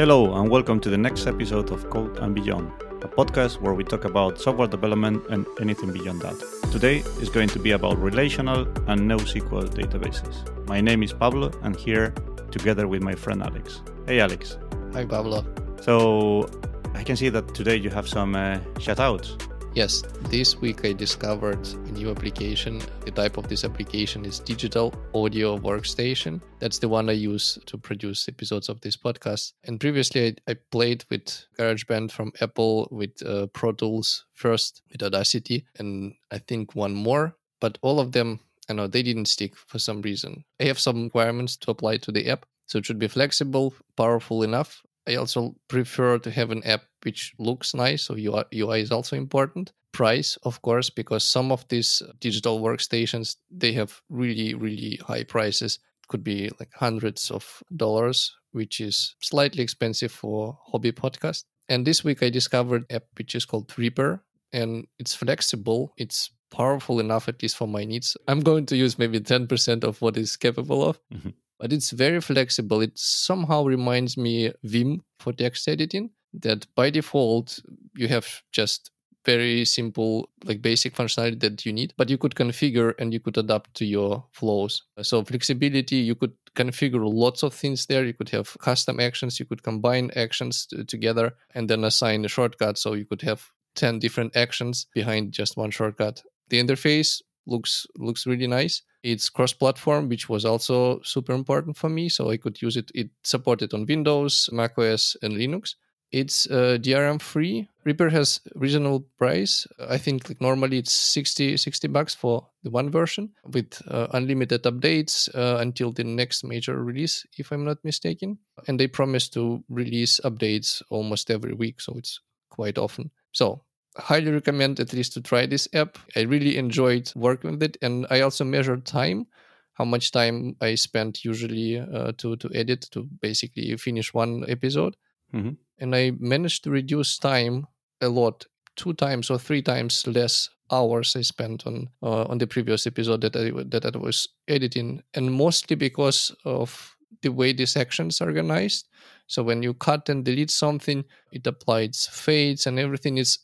Hello, and welcome to the next episode of Code and Beyond, a podcast where we talk about software development and anything beyond that. Today is going to be about relational and NoSQL databases. My name is Pablo, and here together with my friend Alex. Hey, Alex. Hi, Pablo. So, I can see that today you have some uh, shoutouts. Yes, this week I discovered a new application. The type of this application is Digital Audio Workstation. That's the one I use to produce episodes of this podcast. And previously I, I played with GarageBand from Apple, with uh, Pro Tools first, with Audacity, and I think one more. But all of them, I know they didn't stick for some reason. I have some requirements to apply to the app. So it should be flexible, powerful enough, I also prefer to have an app which looks nice. So UI, UI is also important. Price, of course, because some of these digital workstations they have really really high prices. It could be like hundreds of dollars, which is slightly expensive for hobby podcast. And this week I discovered app which is called Reaper, and it's flexible. It's powerful enough at least for my needs. I'm going to use maybe 10% of what is capable of. Mm-hmm but it's very flexible. It somehow reminds me Vim for text editing that by default you have just very simple like basic functionality that you need but you could configure and you could adapt to your flows. So flexibility you could configure lots of things there. You could have custom actions you could combine actions t- together and then assign a shortcut. So you could have 10 different actions behind just one shortcut. The interface looks looks really nice it's cross-platform, which was also super important for me. So I could use it. It supported on Windows, macOS, and Linux. It's uh, DRM free. Reaper has reasonable price. I think like normally it's 60, 60 bucks for the one version with uh, unlimited updates uh, until the next major release, if I'm not mistaken. And they promise to release updates almost every week, so it's quite often. So highly recommend at least to try this app. I really enjoyed working with it, and I also measured time, how much time I spent usually uh, to to edit to basically finish one episode, mm-hmm. and I managed to reduce time a lot, two times or three times less hours I spent on uh, on the previous episode that I that I was editing, and mostly because of the way these sections are organized. So when you cut and delete something, it applies fades and everything is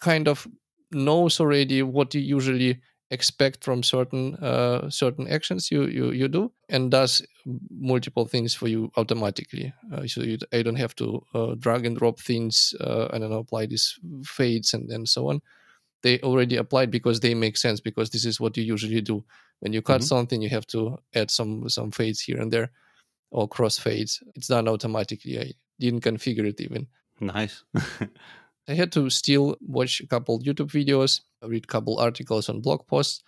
kind of knows already what you usually expect from certain uh, certain actions you, you you do and does multiple things for you automatically. Uh, so you, i don't have to uh, drag and drop things uh, and then apply these fades and, and so on. They already applied because they make sense because this is what you usually do. When you cut mm-hmm. something you have to add some some fades here and there or cross fades. It's done automatically. I didn't configure it even. Nice I had to still watch a couple YouTube videos, read a couple articles on blog posts,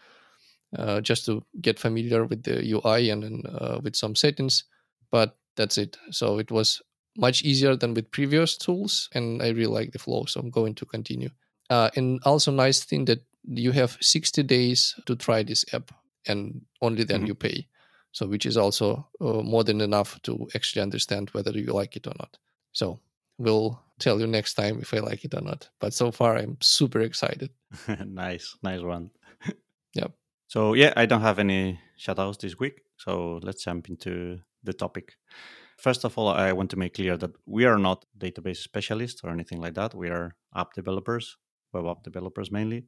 uh, just to get familiar with the UI and, uh, with some settings. But that's it. So it was much easier than with previous tools, and I really like the flow. So I'm going to continue. Uh, and also nice thing that you have 60 days to try this app, and only then mm-hmm. you pay. So which is also uh, more than enough to actually understand whether you like it or not. So we'll tell you next time if I like it or not. But so far, I'm super excited. nice, nice one. yep. So yeah, I don't have any shoutouts this week. So let's jump into the topic. First of all, I want to make clear that we are not database specialists or anything like that. We are app developers, web app developers mainly.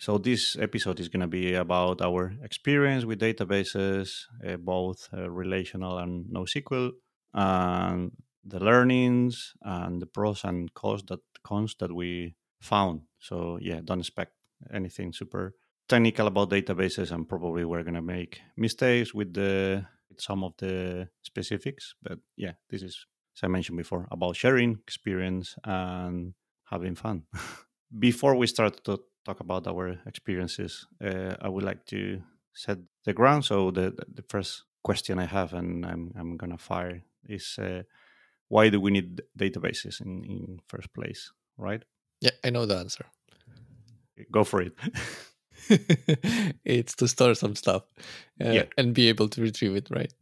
So this episode is going to be about our experience with databases, uh, both uh, relational and NoSQL, and the learnings and the pros and cons that cons that we found. So yeah, don't expect anything super technical about databases, and probably we're gonna make mistakes with the with some of the specifics. But yeah, this is as I mentioned before about sharing experience and having fun. before we start to talk about our experiences, uh, I would like to set the ground. So the the first question I have, and I'm I'm gonna fire is. Uh, why do we need databases in in first place right? Yeah i know the answer. Go for it. It's to store some stuff uh, yeah. and be able to retrieve it right?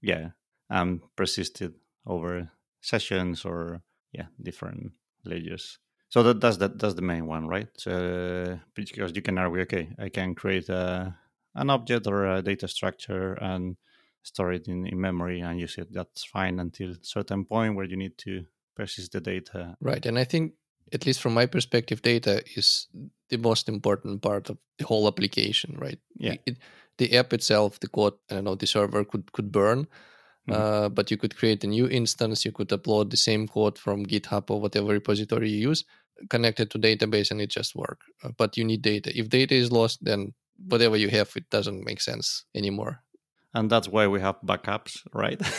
Yeah um persisted over sessions or yeah different layers so that that's that that's the main one right? So because you can argue okay i can create a, an object or a data structure and store it in, in memory and use it. That's fine until certain point where you need to persist the data. Right. And I think, at least from my perspective, data is the most important part of the whole application, right? Yeah. It, the app itself, the code, I don't know, the server could could burn, Mhm. uh, but you could create a new instance. You could upload the same code from GitHub or whatever repository you use, connect it to database, and it just work. Uh, but you need data. If data is lost, then whatever you have, it doesn't make sense anymore. And that's why we have backups, right?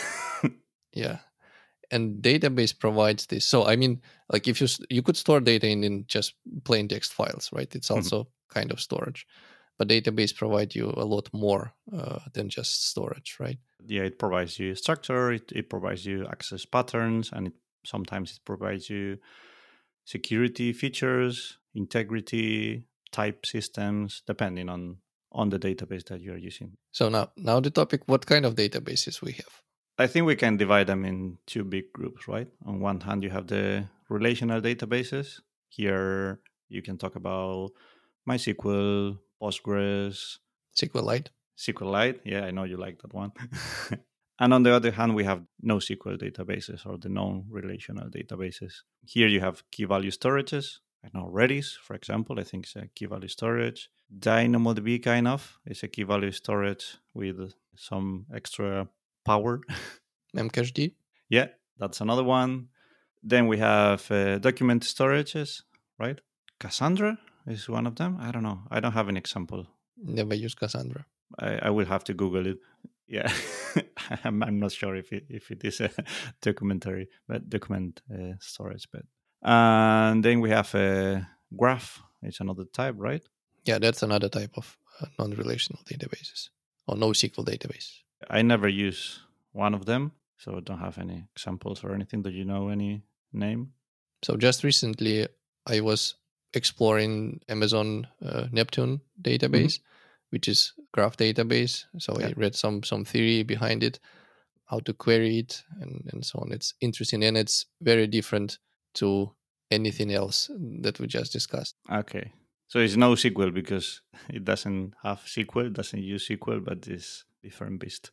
Yeah. And database provides this. So I mean, like if you you could store data in, in just plain text files, right? It's Mhm. also kind of storage, but database provide you a lot more uh, than just storage, right? yeah, it provides you structure, it, it provides you access patterns, and it, sometimes it provides you security features, integrity, type systems, depending on on the database that you're using. So now now the topic: what kind of databases we have? I think we can divide them in two big groups, right? On one hand, you have the relational databases. Here, you can talk about MySQL, Postgres, SQLite. SQLite. Yeah, I know you like that one. and on the other hand, we have NoSQL databases or the non-relational databases. Here you have key value storages. I know Redis, for example, I think it's a key value storage. DynamoDB kind of is a key value storage with some extra power. Memcached. yeah, that's another one. Then we have uh, document storages, right? Cassandra is one of them. I don't know. I don't have an example. Never use Cassandra. I, I will have to Google it. Yeah, I'm, I'm not sure if it if it is a documentary, but document uh, storage. But and then we have a graph. It's another type, right? Yeah, that's another type of uh, non-relational databases or NoSQL database. I never use one of them, so I don't have any examples or anything. Do you know any name? So just recently, I was exploring Amazon uh, Neptune database, which is graph database. So I read some some theory behind it, how to query it, and and so on. It's interesting and it's very different to anything else that we just discussed. Okay. So it's no SQL because it doesn't have SQL, doesn't use SQL, but it's different beast.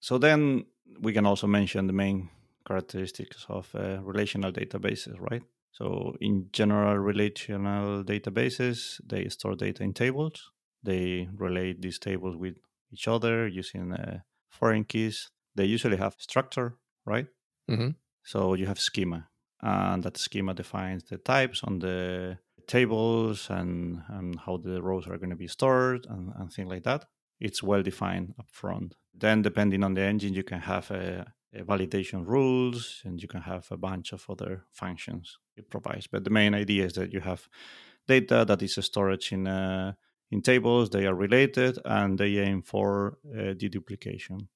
So then we can also mention the main characteristics of uh, relational databases, right? So in general, relational databases, they store data in tables. They relate these tables with each other using uh, foreign keys. They usually have structure, right? Mhm. So you have schema, and that schema defines the types on the tables and, and how the rows are going to be stored and, and things like that. It's well defined up front. Then, depending on the engine, you can have a, a validation rules and you can have a bunch of other functions it provides. But the main idea is that you have data that is storage in uh, in tables. They are related and they aim for uh, deduplication,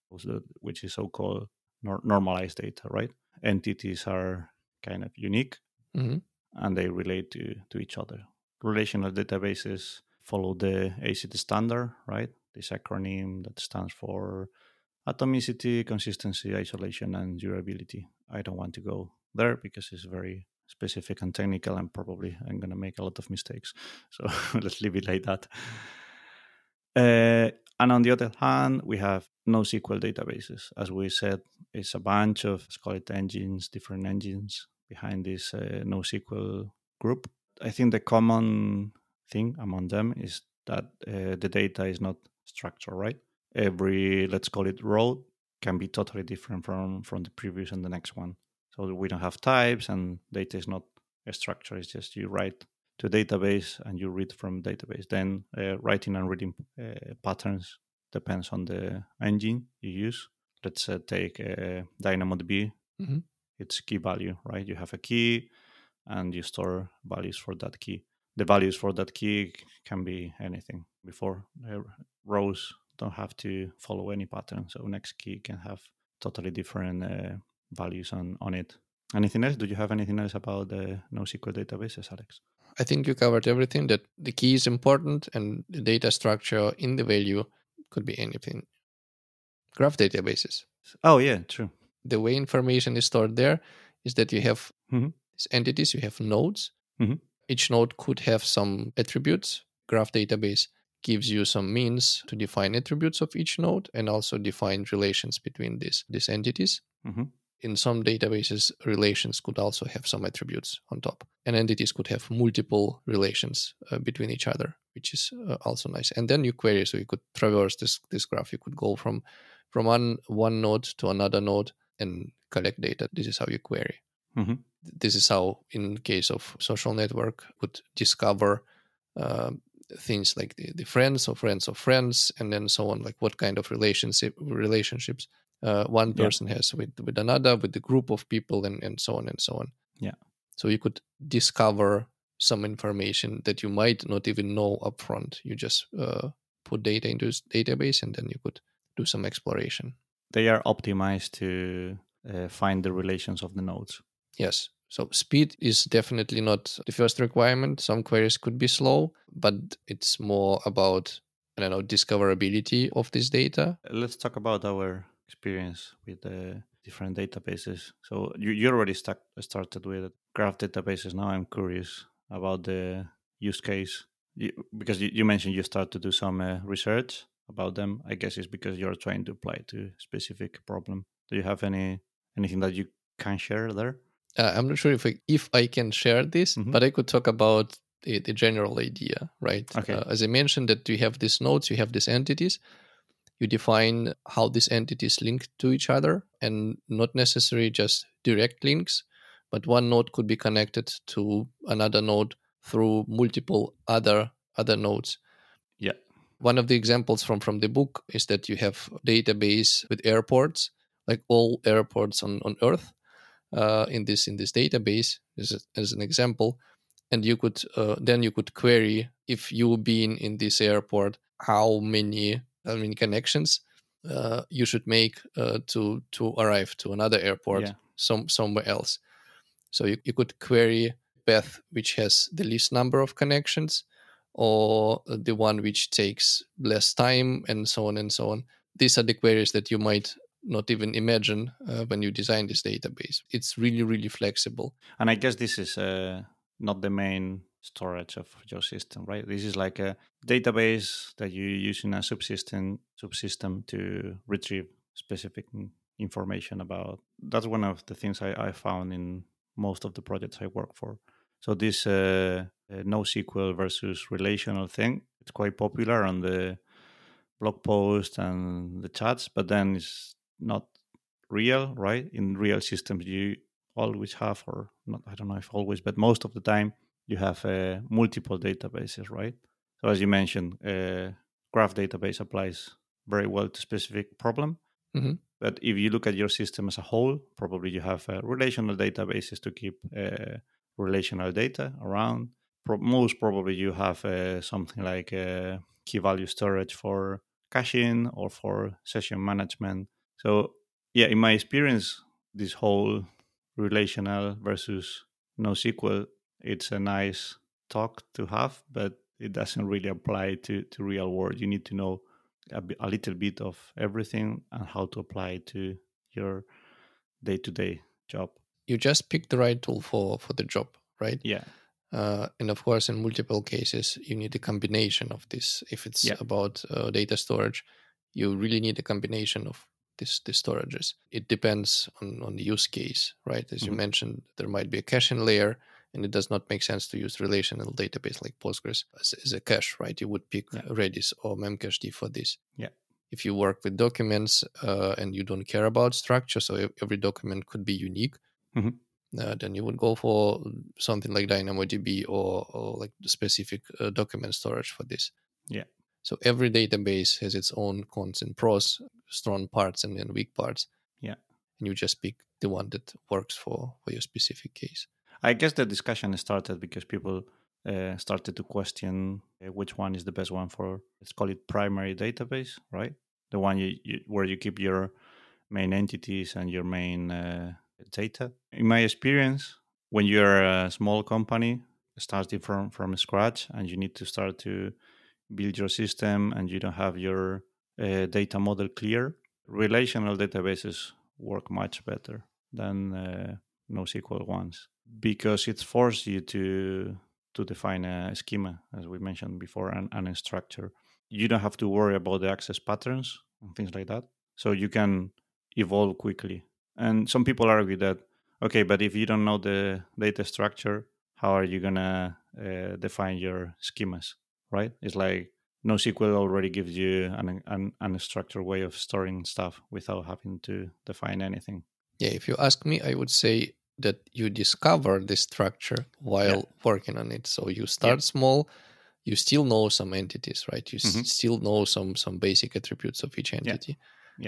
which is so-called nor- normalized data. Right? Entities are kind of unique Mhm. and they relate to, to each other. Relational databases follow the ACID standard, right? This acronym that stands for atomicity, consistency, isolation, and durability. I don't want to go there because it's very specific and technical, and probably I'm going to make a lot of mistakes. So let's leave it like that. Uh, and on the other hand, we have NoSQL databases. As we said, it's a bunch of, let's call it engines, different engines behind this uh, NoSQL group. I think the common thing among them is that uh, the data is not structured, right? Every, let's call it row, can be totally different from from the previous and the next one. So we don't have types, and data is not a structure. It's just you write to database and you read from database. Then uh, writing and reading uh, patterns depends on the engine you use. Let's uh, take uh, DynamoDB. Mhm. It's key value, right? You have a key, and you store values for that key. The values for that key can be anything. Before uh, rows don't have to follow any pattern, so next key can have totally different uh, values on on it. Anything else? Do you have anything else about the NoSQL databases, Alex? I think you covered everything. That the key is important, and the data structure in the value could be anything. Graph databases. Oh yeah, true. The way information is stored there is that you have Mhm. these entities, you have nodes. Mhm. Each node could have some attributes. Graph database gives you some means to define attributes of each node and also define relations between these these entities. Mhm. In some databases, relations could also have some attributes on top, and entities could have multiple relations uh, between each other, which is uh, also nice. And then you query, so you could traverse this this graph. You could go from from one one node to another node and collect data. This is how you query. Mhm. This is how, in case of social network, would discover uh, things like the, the friends or friends of friends, and then so on. Like what kind of relationship relationships uh, one Yeah. person has with with another, with the group of people, and and so on and so on. Yeah. So you could discover some information that you might not even know upfront. You just uh, put data into this database, and then you could do some exploration. They are optimized to uh, find the relations of the nodes. Yes. So speed is definitely not the first requirement. Some queries could be slow, but it's more about I don't know discoverability of this data. Let's talk about our experience with the different databases. So you, you already stuck, started with graph databases. Now I'm curious about the use case you, because you, you mentioned you start to do some uh, research about them. I guess it's because you're trying to apply to a specific problem. Do you have any anything that you can share there? Uh, I'm not sure if I, if I can share this, Mhm. but I could talk about the, the general idea, right? Okay. Uh, as I mentioned, that you have these nodes, you have these entities. You define how these entities link to each other, and not necessarily just direct links, but one node could be connected to another node through multiple other other nodes. One of the examples from from the book is that you have a database with airports, like all airports on on Earth, uh, in this in this database as, a- as an example, and you could uh, then you could query if you've been in this airport, how many how many connections uh, you should make uh, to to arrive to another airport Yeah. some somewhere else. So you, you could query path which has the least number of connections or the one which takes less time and so on and so on. These are the queries that you might not even imagine uh, when you design this database. It's really, really flexible. And I guess this is uh, not the main storage of your system, right? This is like a database that you use in a subsystem subsystem to retrieve specific information about. That's one of the things I, I found in most of the projects I work for. So this uh, NoSQL versus relational thing, it's quite popular on the blog post and the chats, but then it's not real, right? In real systems, you always have, or not, I don't know if always, but most of the time, you have uh, multiple databases, right? So as you mentioned, uh, graph database applies very well to specific problem. Mhm. But if you look at your system as a whole, probably you have uh, relational databases to keep uh, relational data around. Pro- most probably you have uh, something like uh, key value storage for caching or for session management. So yeah, in my experience, this whole relational versus NoSQL, it's a nice talk to have, but it doesn't really apply to, to real world. You need to know a, little bit of everything and how to apply to your day to day job. You just pick the right tool for, for the job, right? Yeah. Uh, and of course, in multiple cases, you need a combination of this. If it's Yeah. about uh, data storage, you really need a combination of this the storages. It depends on, on the use case, right? As you Mhm. mentioned, there might be a caching layer, and it does not make sense to use relational database like Postgres as, as a cache, right? You would pick Yeah. Redis or Memcached for this. Yeah. If you work with documents uh, and you don't care about structure, so every document could be unique, Mhm. Uh, then you would go for something like DynamoDB or, or like the specific uh, document storage for this. Yeah. So every database has its own cons and pros, strong parts and, and weak parts. Yeah. And you just pick the one that works for, for your specific case. I guess the discussion started because people uh, started to question uh, which one is the best one for, let's call it primary database, right? The one you, you, where you keep your main entities and your main uh, data. In my experience, when you're a small company starting from, from scratch and you need to start to build your system and you don't have your uh, data model clear, relational databases work much better than uh, NoSQL ones because it forces you to to define a schema, as we mentioned before, and, and a structure. you don't have to worry about the access patterns and things like that. So you can evolve quickly. And some people argue that, okay, but if you don't know the data structure, how are you going to uh, define your schemas, right? It's like NoSQL already gives you an, an, an structured way of storing stuff without having to define anything. Yeah, if you ask me, I would say that you discover the structure while yeah. working on it. So you start yeah. small, you still know some entities, right? You mm-hmm. s- still know some some basic attributes of each entity. Yeah.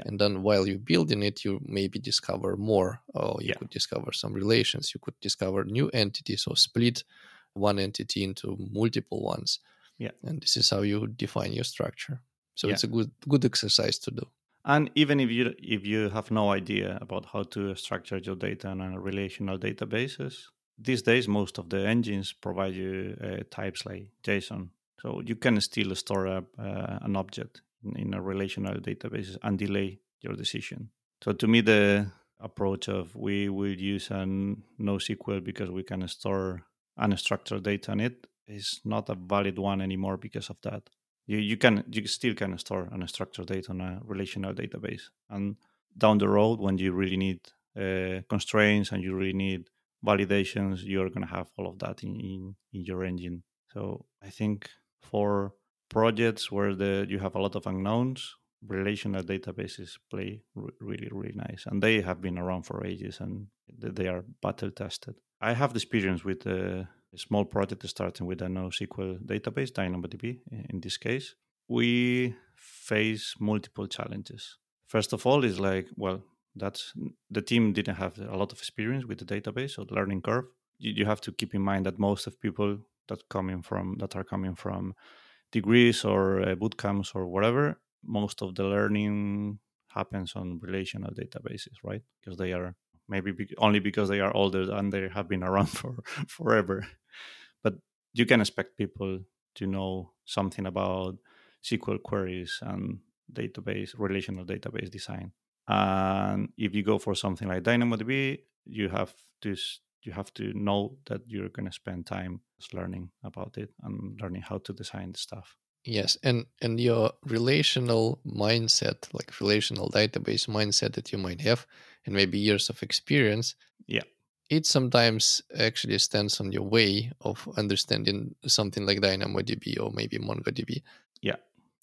And then while you're building it, you maybe discover more. Or you could discover some relations. You could discover new entities or split one entity into multiple ones. Yeah. And this is how you define your structure. So it's a good good exercise to do. And even if you if you have no idea about how to structure your data in a relational databases, these days most of the engines provide you uh, types like JSON, so you can still store a, uh, an object in, a relational database and delay your decision. So to me, the approach of we will use an NoSQL because we can store unstructured data in it is not a valid one anymore because of that. You, you can you still can store unstructured data on a relational database. And down the road when you really need uh, constraints and you really need validations you're to have all of that in, in, in your engine. So i think for projects where the you have a lot of unknowns relational databases play really really nice and they have been around for ages and they are battle tested i have the experience with uh, a small project starting with a NoSQL database, DynamoDB in this case, we face multiple challenges. First of all, is like, well, that's the team didn't have a lot of experience with the database, so the learning curve. You, you have to keep in mind that most of people that coming from that are coming from degrees or uh, boot camps or whatever, most of the learning happens on relational databases, right? Because they are maybe be- only because they are older and they have been around for forever but you can expect people to know something about SQL queries and database relational database design. And if you go for something like DynamoDB, you have to you have to know that you're going to spend time learning about it and learning how to design the stuff. Yes, and and your relational mindset, like relational database mindset that you might have, and maybe years of experience, yeah, it sometimes actually stands on your way of understanding something like DynamoDB or maybe MongoDB. Yeah.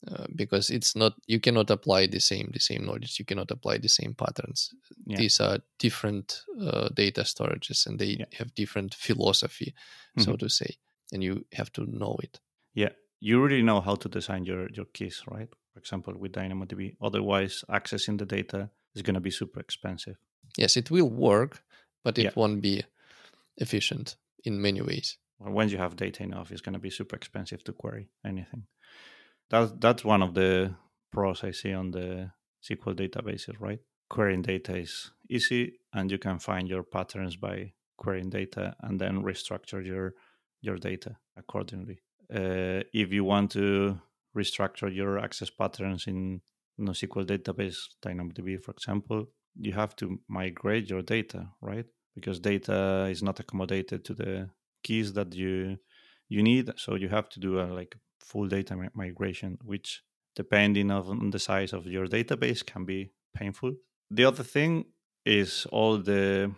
Uh, because it's not you cannot apply the same the same knowledge you cannot apply the same patterns yeah. these are different uh, data storages and they yeah. have different philosophy mm-hmm. so to say and you have to know it yeah you really know how to design your your keys right for example with dynamodb otherwise accessing the data is going to be super expensive yes it will work but it yeah. won't be efficient in many ways. When you have data enough, it's going to be super expensive to query anything. That's that's one of the pros I see on the SQL databases, right? Querying data is easy, and you can find your patterns by querying data and then restructure your your data accordingly. Uh, if you want to restructure your access patterns in NoSQL database, DynamoDB, for example, you have to migrate your data, right? Because data is not accommodated to the keys that you you need, so you have to do a like full data migration, which depending on the size of your database can be painful. The other thing is all the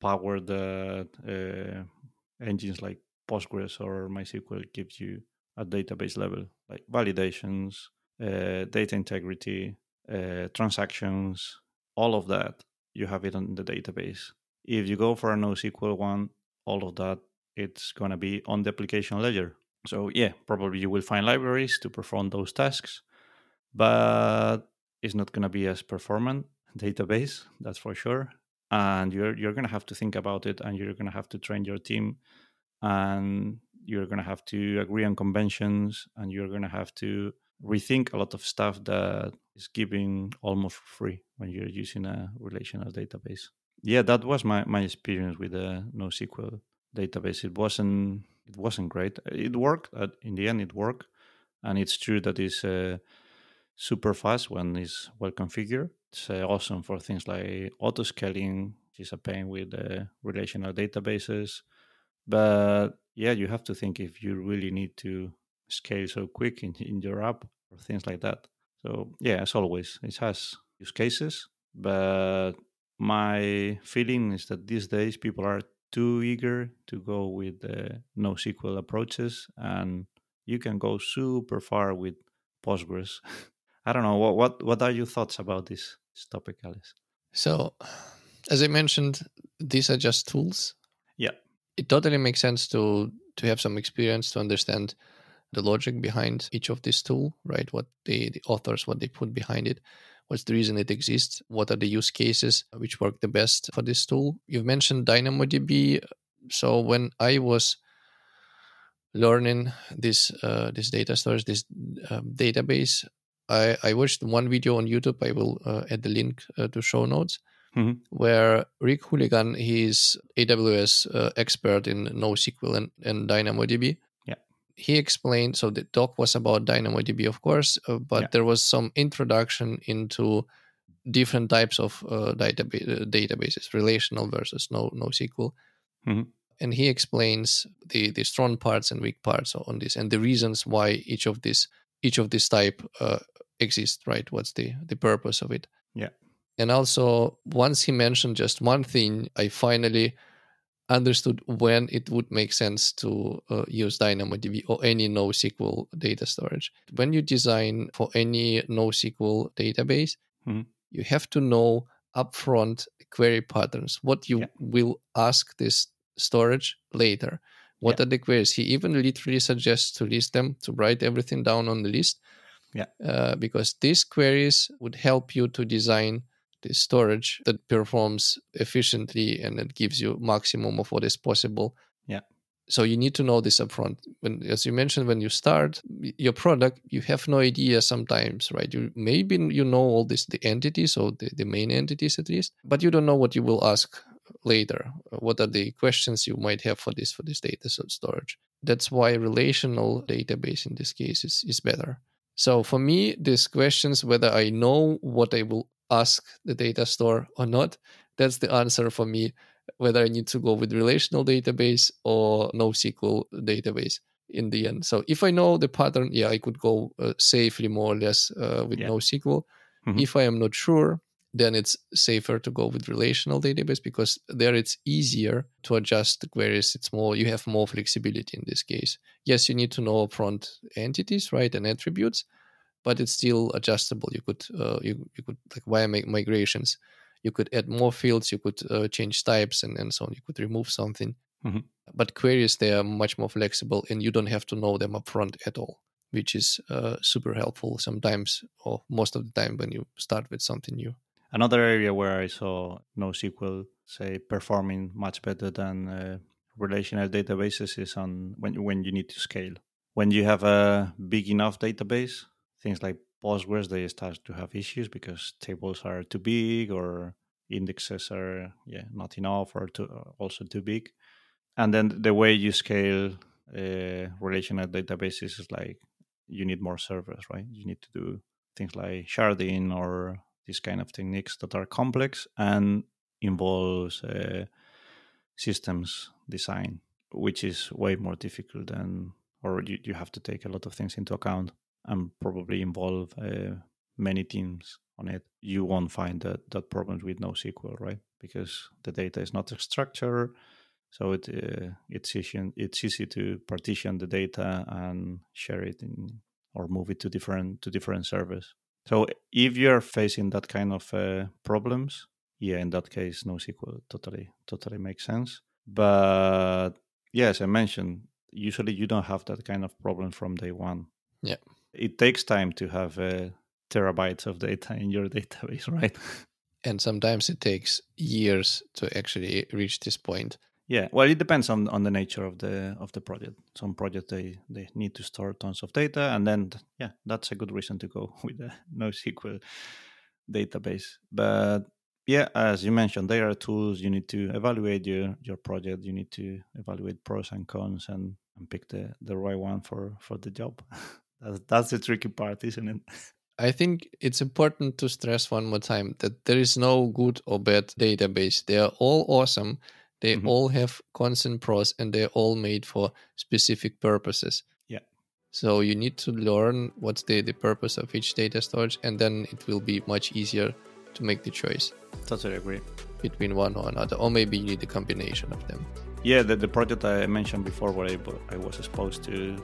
power that uh, engines like Postgres or MySQL gives you at database level, like validations, uh, data integrity, uh, transactions, all of that you have it on the database. If you go for a NoSQL one, all of that it's going to be on the application layer. So yeah, probably you will find libraries to perform those tasks, but it's not going to be as performant database, that's for sure. And you're you're going to have to think about it, and you're going to have to train your team, and you're going to have to agree on conventions, and you're going to have to rethink a lot of stuff that is given almost free when you're using a relational database. Yeah, that was my, my experience with the NoSQL database. It wasn't it wasn't great. It worked in the end. It worked, and it's true that it's uh, super fast when it's well configured. It's uh, awesome for things like auto scaling, which is a pain with uh, relational databases. But yeah, you have to think if you really need to scale so quick in, in your app or things like that. So yeah, as always, it has use cases, but my feeling is that these days people are too eager to go with the NoSQL approaches, and you can go super far with Postgres. I don't know what what what are your thoughts about this, topic, Alex? So, as I mentioned, these are just tools. Yeah, it totally makes sense to to have some experience to understand the logic behind each of this tool, right? What the, the authors, what they put behind it, what's the reason it exists, what are the use cases which work the best for this tool. You've mentioned DynamoDB. So when I was learning this uh, this data storage, this um, database, I, I watched one video on YouTube. I will uh, add the link uh, to show notes. Mm-hmm. Where Rick Houlihan, he's AWS uh, expert in NoSQL and, and DynamoDB, he explained so the talk was about dynamodb of course uh, but yeah. there was some introduction into different types of uh, database, uh, databases relational versus no NoSQL mm-hmm. and he explains the the strong parts and weak parts on this and the reasons why each of this each of this type uh, exists right what's the the purpose of it yeah and also once he mentioned just one thing i finally understood when it would make sense to uh, use DynamoDB or any NoSQL data storage. When you design for any NoSQL database, mm-hmm. you have to know upfront query patterns, what you yeah. will ask this storage later. What yeah. are the queries? He even literally suggests to list them, to write everything down on the list. Yeah. Uh, because these queries would help you to design the storage that performs efficiently and it gives you maximum of what is possible. Yeah. So you need to know this upfront. When, as you mentioned, when you start your product, you have no idea sometimes, right? You maybe you know all this the entities or the, the main entities at least, but you don't know what you will ask later. What are the questions you might have for this for this data storage? That's why relational database in this case is, is better. So for me, these questions, whether I know what I will ask the data store or not. That's the answer for me, whether I need to go with relational database or NoSQL database in the end. So if I know the pattern, yeah, I could go uh, safely more or less uh, with yeah. NoSQL. Mm-hmm. If I am not sure, then it's safer to go with relational database because there it's easier to adjust the queries. It's more you have more flexibility in this case. Yes, you need to know upfront entities, right, and attributes, but it's still adjustable. You could uh, you you could like via migrations, you could add more fields, you could uh, change types, and and so on. You could remove something. Mm-hmm. But queries they are much more flexible, and you don't have to know them upfront at all, which is uh, super helpful sometimes, or most of the time when you start with something new. Another area where I saw NoSQL say performing much better than uh, relational databases is on when when you need to scale. When you have a big enough database, things like Postgres, they start to have issues because tables are too big or indexes are yeah not enough or too, also too big. And then the way you scale uh, relational databases is like you need more servers, right? You need to do things like sharding or these kind of techniques that are complex and involves uh, systems design, which is way more difficult than, or you, you have to take a lot of things into account and probably involve uh, many teams on it, you won't find that, that problems with NoSQL, right? Because the data is not structured, so it uh, it's easy it's easy to partition the data and share it in or move it to different to different servers. So if you're facing that kind of uh, problems, yeah, in that case, NoSQL totally totally makes sense. But yes, I mentioned usually you don't have that kind of problem from day one. Yeah it takes time to have uh, terabytes of data in your database, right? And sometimes it takes years to actually reach this point. Yeah, well, it depends on, on the nature of the of the project. Some projects they, they need to store tons of data, and then yeah, that's a good reason to go with a NoSQL database. But yeah, as you mentioned, there are tools you need to evaluate your your project. You need to evaluate pros and cons and, and pick the, the right one for for the job. That's, that's the tricky part, isn't it? I think it's important to stress one more time that there is no good or bad database. They are all awesome. They mm-hmm. all have constant pros and they're all made for specific purposes. Yeah. So you need to learn what's the, the purpose of each data storage, and then it will be much easier to make the choice. Totally agree. Between one or another, or maybe you need a combination of them. Yeah, the, the project I mentioned before, where I, I was exposed to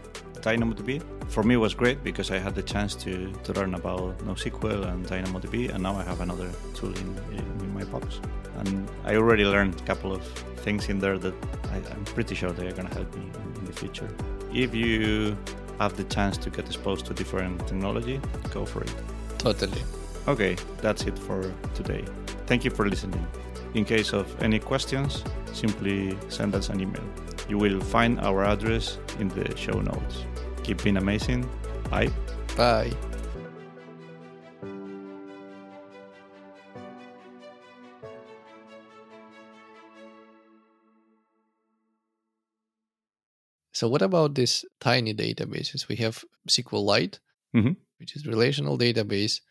DynamoDB, for me was great because I had the chance to, to learn about NoSQL and DynamoDB, and now I have another tool in, in my box. And I already learned a couple of things in there that I, am pretty sure they are going to help me in, in the future. If you have the chance to get exposed to different technology, go for it. Totally. Okay, that's it for today. Thank you for listening. In case of any questions, simply send us an email. You will find our address in the show notes. Keep being amazing. Bye. Bye. So, what about these tiny databases? We have SQLite, mm-hmm. which is relational database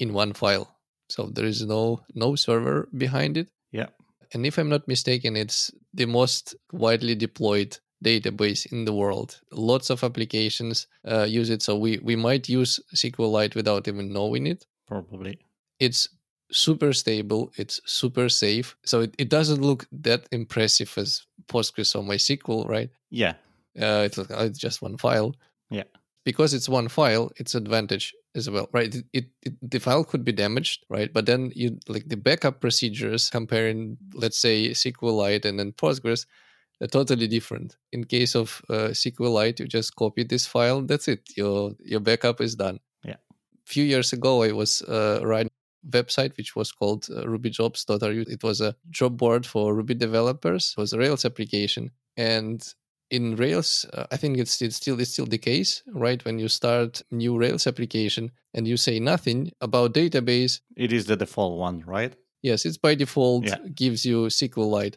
in one file. So there is no no server behind it. Yeah. And if I'm not mistaken, it's the most widely deployed database in the world. Lots of applications uh, use it. So we, we might use SQLite without even knowing it. Probably. It's super stable. It's super safe. So it, it doesn't look that impressive as Postgres or MySQL, right? Yeah. Uh, it's, it's just one file. Yeah. Because it's one file, it's advantage as well, right? It, it, it, the file could be damaged, right? But then you like the backup procedures comparing, let's say, SQLite and then Postgres, they're totally different. In case of uh, SQLite, you just copy this file. That's it. Your your backup is done. Yeah. A few years ago, I was uh, writing website which was called uh, rubyjobs.ru. It was a job board for Ruby developers. It was a Rails application, and in Rails, uh, I think it's, it's still it's still the case, right? When you start new Rails application and you say nothing about database, it is the default one, right? Yes, it's by default yeah. gives you SQLite.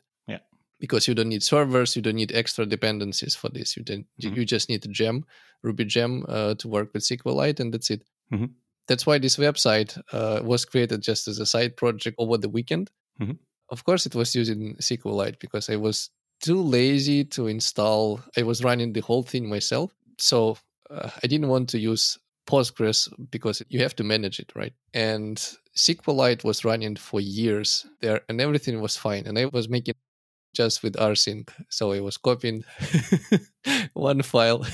Because you don't need servers, you don't need extra dependencies for this. You don't. Mm-hmm. You just need a gem, Ruby gem, uh, to work with SQLite, and that's it. Mm-hmm. That's why this website uh, was created just as a side project over the weekend. Mm-hmm. Of course, it was using SQLite because I was too lazy to install. I was running the whole thing myself. So uh, I didn't want to use Postgres because you have to manage it, right? And SQLite was running for years there and everything was fine. And I was making just with rsync. So I was copying one file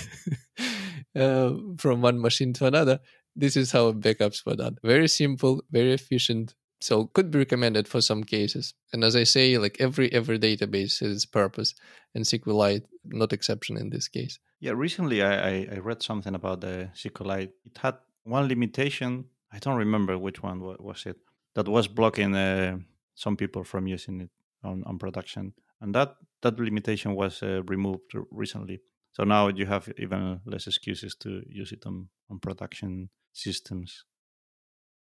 uh, from one machine to another. This is how backups were done. Very simple, very efficient, so could be recommended for some cases and as i say like every every database has its purpose and sqlite not exception in this case yeah recently i i read something about the sqlite it had one limitation i don't remember which one was it that was blocking uh, some people from using it on, on production and that that limitation was uh, removed recently. So now you have even less excuses to use it on on production systems